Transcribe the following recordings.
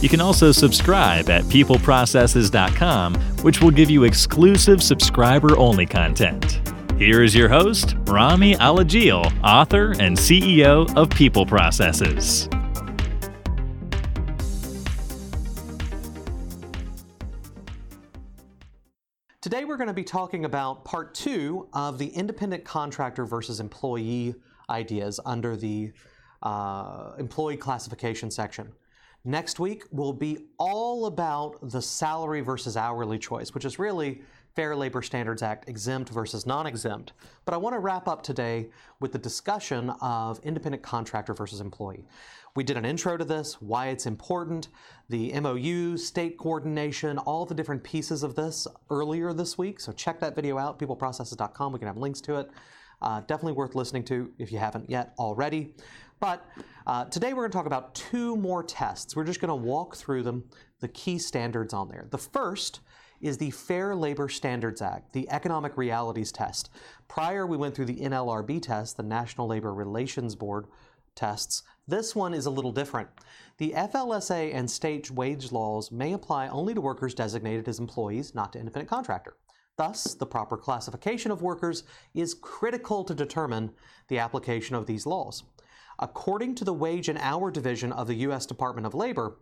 You can also subscribe at peopleprocesses.com, which will give you exclusive subscriber only content. Here is your host, Rami Alajil, author and CEO of People Processes. Today we're going to be talking about part two of the independent contractor versus employee ideas under the uh, employee classification section. Next week will be all about the salary versus hourly choice, which is really Fair Labor Standards Act exempt versus non exempt. But I want to wrap up today with the discussion of independent contractor versus employee. We did an intro to this, why it's important, the MOU, state coordination, all the different pieces of this earlier this week. So check that video out, peopleprocesses.com. We can have links to it. Uh, definitely worth listening to if you haven't yet already. But uh, today we're going to talk about two more tests. We're just going to walk through them, the key standards on there. The first is the Fair Labor Standards Act, the Economic Realities Test. Prior, we went through the NLRB test, the National Labor Relations Board tests. This one is a little different. The FLSA and state wage laws may apply only to workers designated as employees, not to independent contractor. Thus, the proper classification of workers is critical to determine the application of these laws. According to the Wage and Hour Division of the U.S. Department of Labor,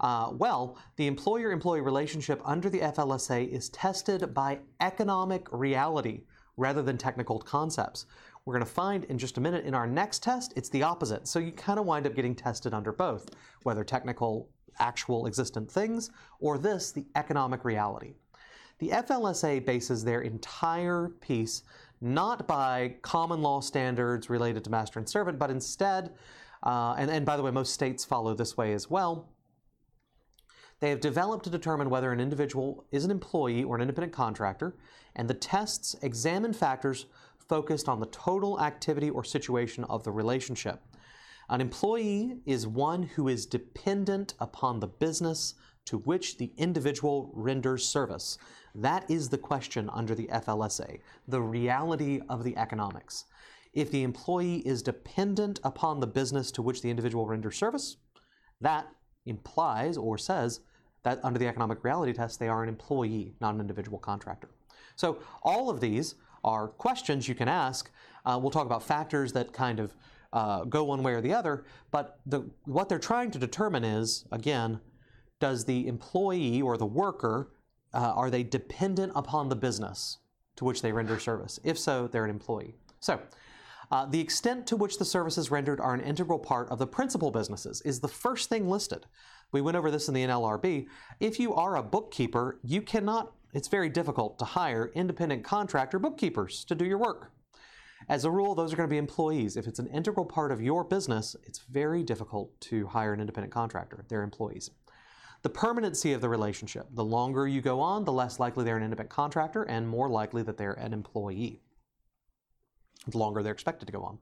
uh, well, the employer employee relationship under the FLSA is tested by economic reality rather than technical concepts. We're going to find in just a minute in our next test, it's the opposite. So you kind of wind up getting tested under both, whether technical, actual existent things, or this, the economic reality. The FLSA bases their entire piece not by common law standards related to master and servant, but instead, uh, and, and by the way, most states follow this way as well. They have developed to determine whether an individual is an employee or an independent contractor, and the tests examine factors focused on the total activity or situation of the relationship. An employee is one who is dependent upon the business to which the individual renders service. That is the question under the FLSA, the reality of the economics. If the employee is dependent upon the business to which the individual renders service, that implies or says that under the economic reality test, they are an employee, not an individual contractor. So all of these are questions you can ask. Uh, we'll talk about factors that kind of uh, go one way or the other, but the, what they're trying to determine is, again, does the employee or the worker uh, are they dependent upon the business to which they render service? If so, they're an employee. So, uh, the extent to which the services rendered are an integral part of the principal businesses is the first thing listed. We went over this in the NLRB. If you are a bookkeeper, you cannot, it's very difficult to hire independent contractor bookkeepers to do your work. As a rule, those are going to be employees. If it's an integral part of your business, it's very difficult to hire an independent contractor. They're employees. The permanency of the relationship. The longer you go on, the less likely they're an independent contractor and more likely that they're an employee. The longer they're expected to go on.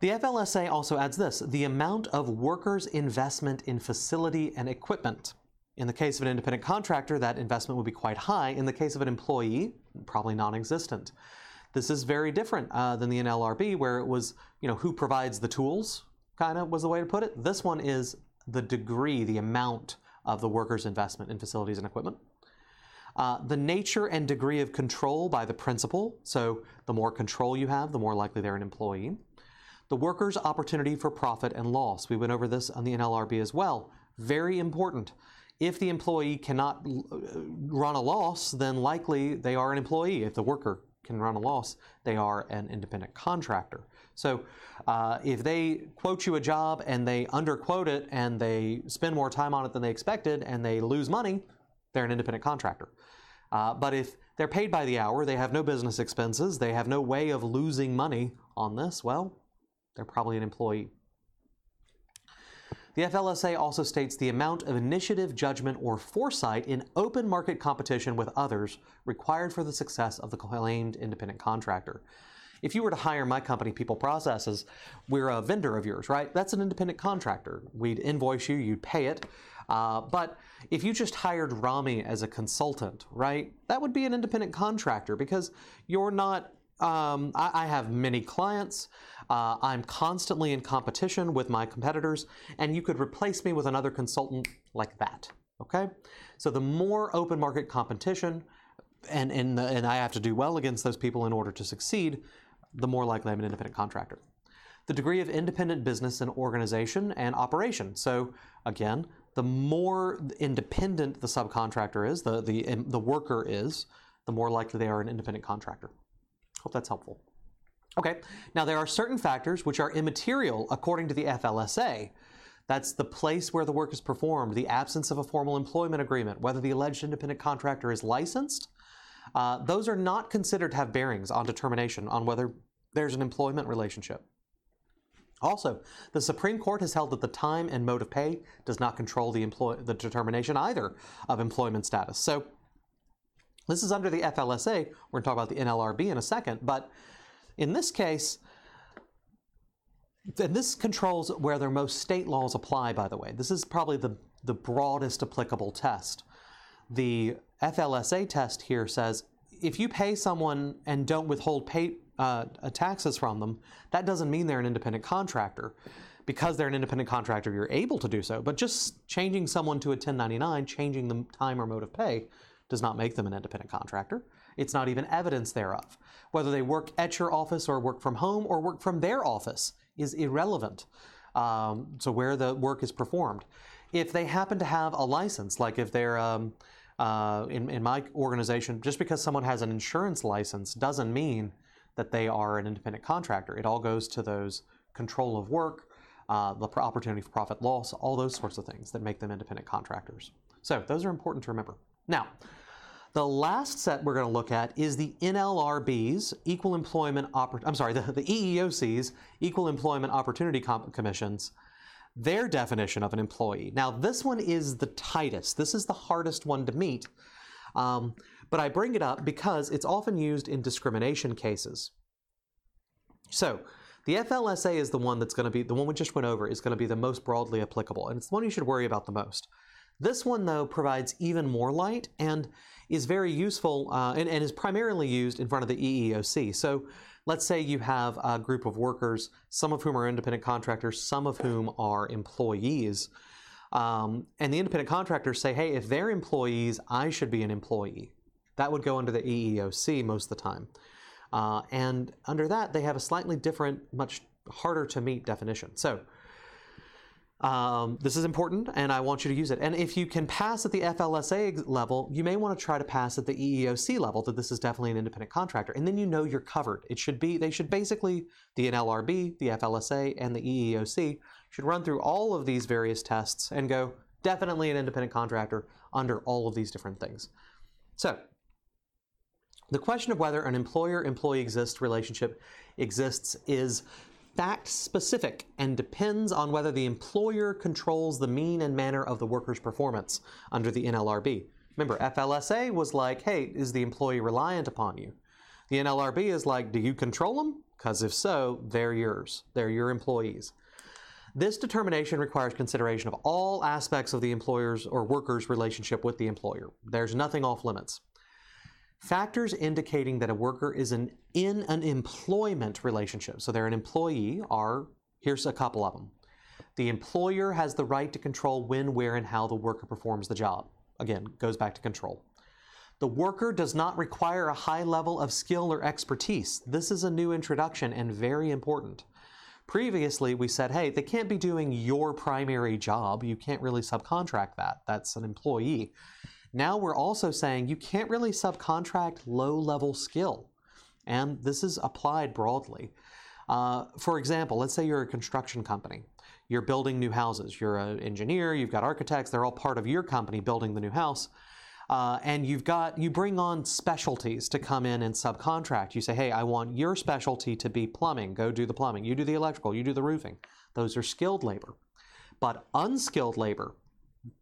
The FLSA also adds this the amount of workers' investment in facility and equipment. In the case of an independent contractor, that investment would be quite high. In the case of an employee, probably non existent. This is very different uh, than the NLRB, where it was, you know, who provides the tools, kind of was the way to put it. This one is the degree, the amount of the worker's investment in facilities and equipment. Uh, the nature and degree of control by the principal, so the more control you have, the more likely they're an employee. The worker's opportunity for profit and loss. We went over this on the NLRB as well. Very important. If the employee cannot uh, run a loss, then likely they are an employee. If the worker can run a loss, they are an independent contractor. So uh, if they quote you a job and they underquote it and they spend more time on it than they expected and they lose money, they're an independent contractor. Uh, but if they're paid by the hour, they have no business expenses, they have no way of losing money on this, well, they're probably an employee. The FLSA also states the amount of initiative, judgment, or foresight in open market competition with others required for the success of the claimed independent contractor. If you were to hire my company, People Processes, we're a vendor of yours, right? That's an independent contractor. We'd invoice you, you'd pay it. Uh, but if you just hired Rami as a consultant, right, that would be an independent contractor because you're not. Um, I, I, have many clients. Uh, I'm constantly in competition with my competitors, and you could replace me with another consultant like that. Okay? So the more open market competition, and, and, and I have to do well against those people in order to succeed, the more likely I'm an independent contractor. The degree of independent business and organization and operation. So again, the more independent the subcontractor is, the, the, the worker is, the more likely they are an independent contractor. Hope that's helpful. Okay, now there are certain factors which are immaterial according to the FLSA. That's the place where the work is performed, the absence of a formal employment agreement, whether the alleged independent contractor is licensed. Uh, those are not considered to have bearings on determination on whether there's an employment relationship. Also, the Supreme Court has held that the time and mode of pay does not control the, employ- the determination either of employment status. So, this is under the FLSA. We're going to talk about the NLRB in a second, but in this case, and this controls where their most state laws apply, by the way. This is probably the, the broadest applicable test. The FLSA test here says if you pay someone and don't withhold pay, uh, taxes from them, that doesn't mean they're an independent contractor. Because they're an independent contractor, you're able to do so. But just changing someone to a 1099, changing the time or mode of pay, does not make them an independent contractor. It's not even evidence thereof. Whether they work at your office or work from home or work from their office is irrelevant. Um, so where the work is performed. If they happen to have a license, like if they're um, uh, in, in my organization, just because someone has an insurance license doesn't mean that they are an independent contractor. It all goes to those control of work, uh, the opportunity for profit loss, all those sorts of things that make them independent contractors. So those are important to remember. Now, the last set we're going to look at is the NLRB's Equal Employment Oppor- I'm sorry, the, the EEOC's Equal Employment Opportunity Com- Commissions, their definition of an employee. Now, this one is the tightest. This is the hardest one to meet. Um, but I bring it up because it's often used in discrimination cases. So, the FLSA is the one that's going to be, the one we just went over, is going to be the most broadly applicable, and it's the one you should worry about the most. This one, though, provides even more light and is very useful uh, and, and, is primarily used in front of the EEOC. So, let's say you have a group of workers, some of whom are independent contractors, some of whom are employees. Um, and the independent contractors say, hey, if they're employees, I should be an employee. That would go under the EEOC most of the time. Uh, and under that, they have a slightly different, much harder to meet definition. So um, this is important, and I want you to use it. And if you can pass at the FLSA level, you may want to try to pass at the EEOC level that this is definitely an independent contractor, and then you know you're covered. It should be they should basically the NLRB, the FLSA, and the EEOC should run through all of these various tests and go definitely an independent contractor under all of these different things. So the question of whether an employer employee exists relationship exists is fact specific and depends on whether the employer controls the mean and manner of the worker's performance under the NLRB. Remember, FLSA was like, hey, is the employee reliant upon you? The NLRB is like, do you control them? Because if so, they're yours. They're your employees. This determination requires consideration of all aspects of the employer's or worker's relationship with the employer. There's nothing off limits. Factors indicating that a worker is an, in an employment relationship, so they're an employee, are here's a couple of them. The employer has the right to control when, where, and how the worker performs the job. Again, goes back to control. The worker does not require a high level of skill or expertise. This is a new introduction and very important. Previously, we said, hey, they can't be doing your primary job. You can't really subcontract that. That's an employee. Now we're also saying you can't really subcontract low level skill. And this is applied broadly. Uh, for example, let's say you're a construction company. You're building new houses. You're an engineer, you've got architects, they're all part of your company building the new house. Uh, and you've got you bring on specialties to come in and subcontract. You say, "Hey, I want your specialty to be plumbing. Go do the plumbing. You do the electrical. You do the roofing." Those are skilled labor. But unskilled labor,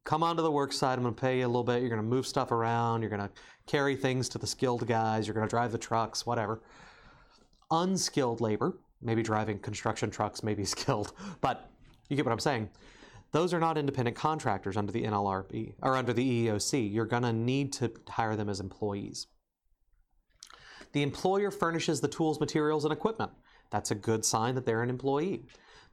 come onto the work site. I'm going to pay you a little bit. You're going to move stuff around. You're going to carry things to the skilled guys. You're going to drive the trucks, whatever. Unskilled labor, maybe driving construction trucks, maybe skilled, but you get what I'm saying. Those are not independent contractors under the NLRB or under the EEOC. You're going to need to hire them as employees. The employer furnishes the tools, materials, and equipment. That's a good sign that they're an employee.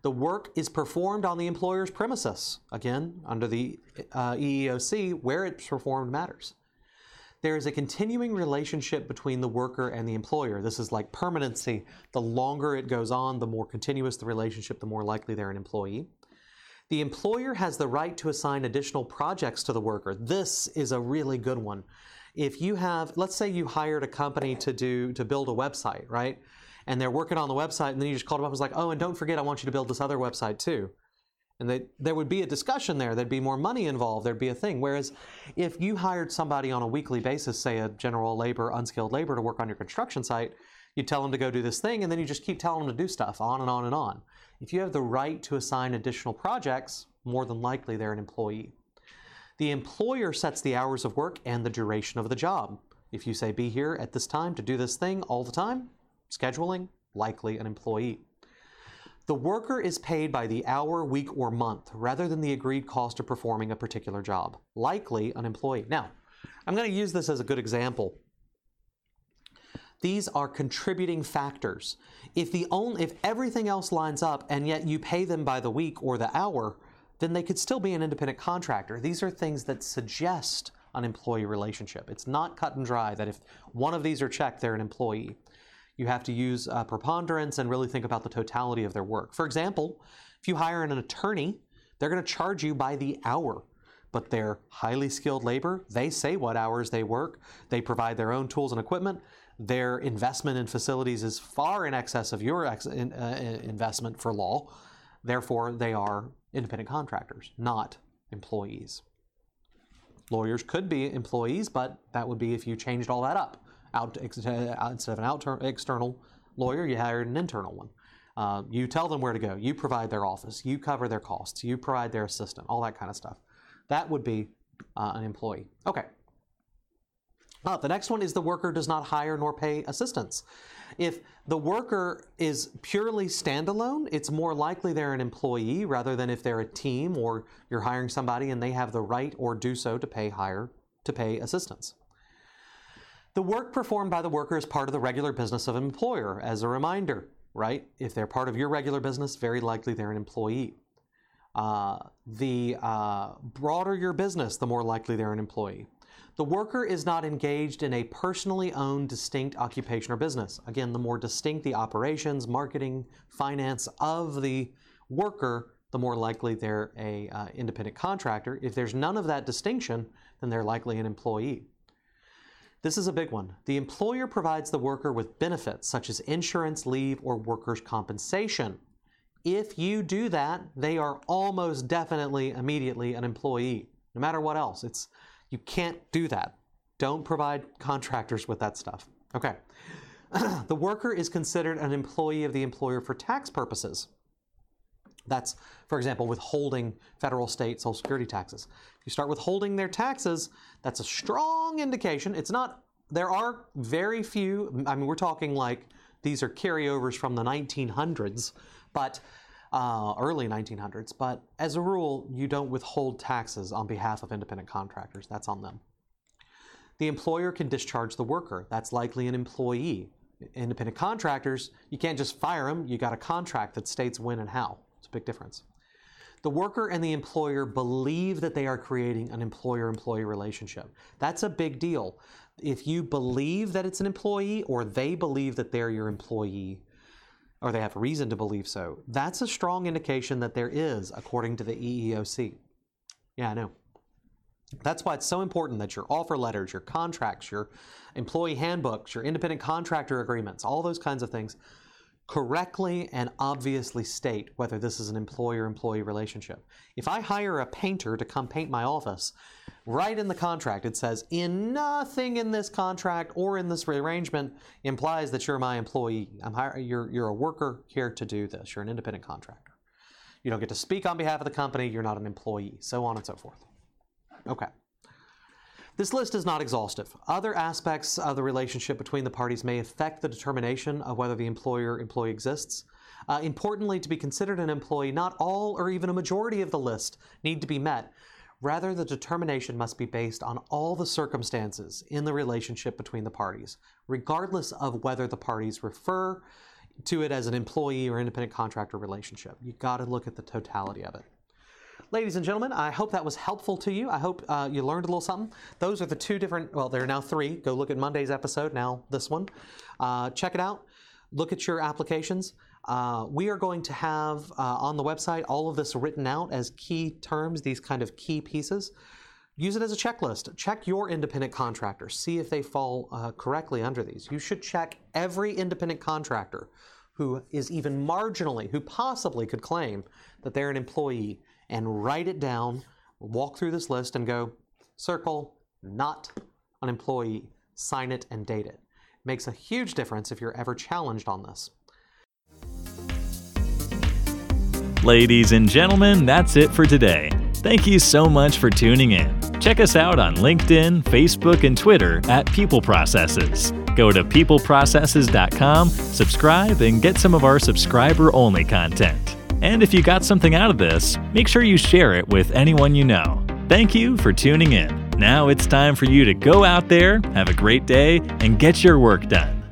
The work is performed on the employer's premises. Again, under the uh, EEOC, where it's performed matters. There is a continuing relationship between the worker and the employer. This is like permanency. The longer it goes on, the more continuous the relationship, the more likely they're an employee. The employer has the right to assign additional projects to the worker. This is a really good one. If you have, let's say you hired a company to do to build a website, right? And they're working on the website, and then you just called them up and was like, oh, and don't forget, I want you to build this other website too. And they, there would be a discussion there. There'd be more money involved. There'd be a thing. Whereas if you hired somebody on a weekly basis, say a general labor, unskilled labor, to work on your construction site, you tell them to go do this thing, and then you just keep telling them to do stuff on and on and on. If you have the right to assign additional projects, more than likely they're an employee. The employer sets the hours of work and the duration of the job. If you say be here at this time to do this thing all the time, Scheduling, likely an employee. The worker is paid by the hour, week, or month rather than the agreed cost of performing a particular job, likely an employee. Now, I'm going to use this as a good example. These are contributing factors. If the only, if everything else lines up and yet you pay them by the week or the hour, then they could still be an independent contractor. These are things that suggest an employee relationship. It's not cut and dry that if one of these are checked, they're an employee. You have to use uh, preponderance and really think about the totality of their work. For example, if you hire an attorney, they're going to charge you by the hour but they're highly skilled labor. They say what hours they work. They provide their own tools and equipment. Their investment in facilities is far in excess of your ex- in, uh, investment for law. Therefore, they are independent contractors, not employees. Lawyers could be employees, but that would be if you changed all that up out uh, instead of an external lawyer, you hired an internal one. Uh, you tell them where to go. You provide their office. You cover their costs. You provide their assistant. All that kind of stuff. That would be uh, an employee. Okay. Uh, the next one is the worker does not hire nor pay assistants. If the worker is purely standalone, it's more likely they're an employee rather than if they're a team or you're hiring somebody and they have the right or do so to pay hire to pay assistants. The work performed by the worker is part of the regular business of an employer. As a reminder, right? If they're part of your regular business, very likely they're an employee. Uh, the uh, broader your business, the more likely they're an employee. The worker is not engaged in a personally owned distinct occupation or business. Again, the more distinct the operations, marketing, finance of the worker, the more likely they're a uh, independent contractor. If there's none of that distinction, then they're likely an employee. This is a big one. The employer provides the worker with benefits such as insurance, leave, or workers' compensation. If you do that, they are almost definitely immediately an employee, no matter what else. It's you can't do that. Don't provide contractors with that stuff. Okay. the worker is considered an employee of the employer for tax purposes. That's, for example, withholding federal, state, social security taxes. If you start withholding their taxes, that's a strong indication. It's not, there are very few, I mean, we're talking like these are carryovers from the 1900s, but uh, early 1900s. But as a rule, you don't withhold taxes on behalf of independent contractors. That's on them. The employer can discharge the worker. That's likely an employee. Independent contractors, you can't just fire them. You got a contract that states when and how. It's a big difference. The worker and the employer believe that they are creating an employer employee relationship. That's a big deal. If you believe that it's an employee or they believe that they're your employee, or they have reason to believe so, that's a strong indication that there is, according to the EEOC. Yeah, I know. That's why it's so important that your offer letters, your contracts, your employee handbooks, your independent contractor agreements, all those kinds of things correctly and obviously state whether this is an employer employee relationship. If I hire a painter to come paint my office, right in the contract it says, in nothing in this contract or in this arrangement implies that you're my employee. I'm hire, you're, you're a worker here to do this. You're an independent contractor. You don't get to speak on behalf of the company. You're not an employee, so on and so forth. Okay. This list is not exhaustive. Other aspects of the relationship between the parties may affect the determination of whether the employer employee exists. Uh, importantly, to be considered an employee, not all or even a majority of the list need to be met. Rather, the determination must be based on all the circumstances in the relationship between the parties, regardless of whether the parties refer to it as an employee or independent contractor relationship. You've got to look at the totality of it. Ladies and gentlemen, I hope that was helpful to you. I hope uh, you learned a little something. Those are the two different, well, there are now three. Go look at Monday's episode, now this one. Uh, check it out. Look at your applications. Uh, we are going to have uh, on the website all of this written out as key terms, these kind of key pieces. Use it as a checklist. Check your independent contractor. See if they fall uh, correctly under these. You should check every independent contractor who is even marginally, who possibly could claim that they're an employee and write it down, walk through this list and go, circle, not an employee, sign it and date it. Makes a huge difference if you're ever challenged on this. Ladies and gentlemen, that's it for today. Thank you so much for tuning in. Check us out on LinkedIn, Facebook, and Twitter at People Processes. Go to peopleprocesses.com, subscribe, and get some of our subscriber only content. And if you got something out of this, make sure you share it with anyone you know. Thank you for tuning in. Now it's time for you to go out there, have a great day, and get your work done.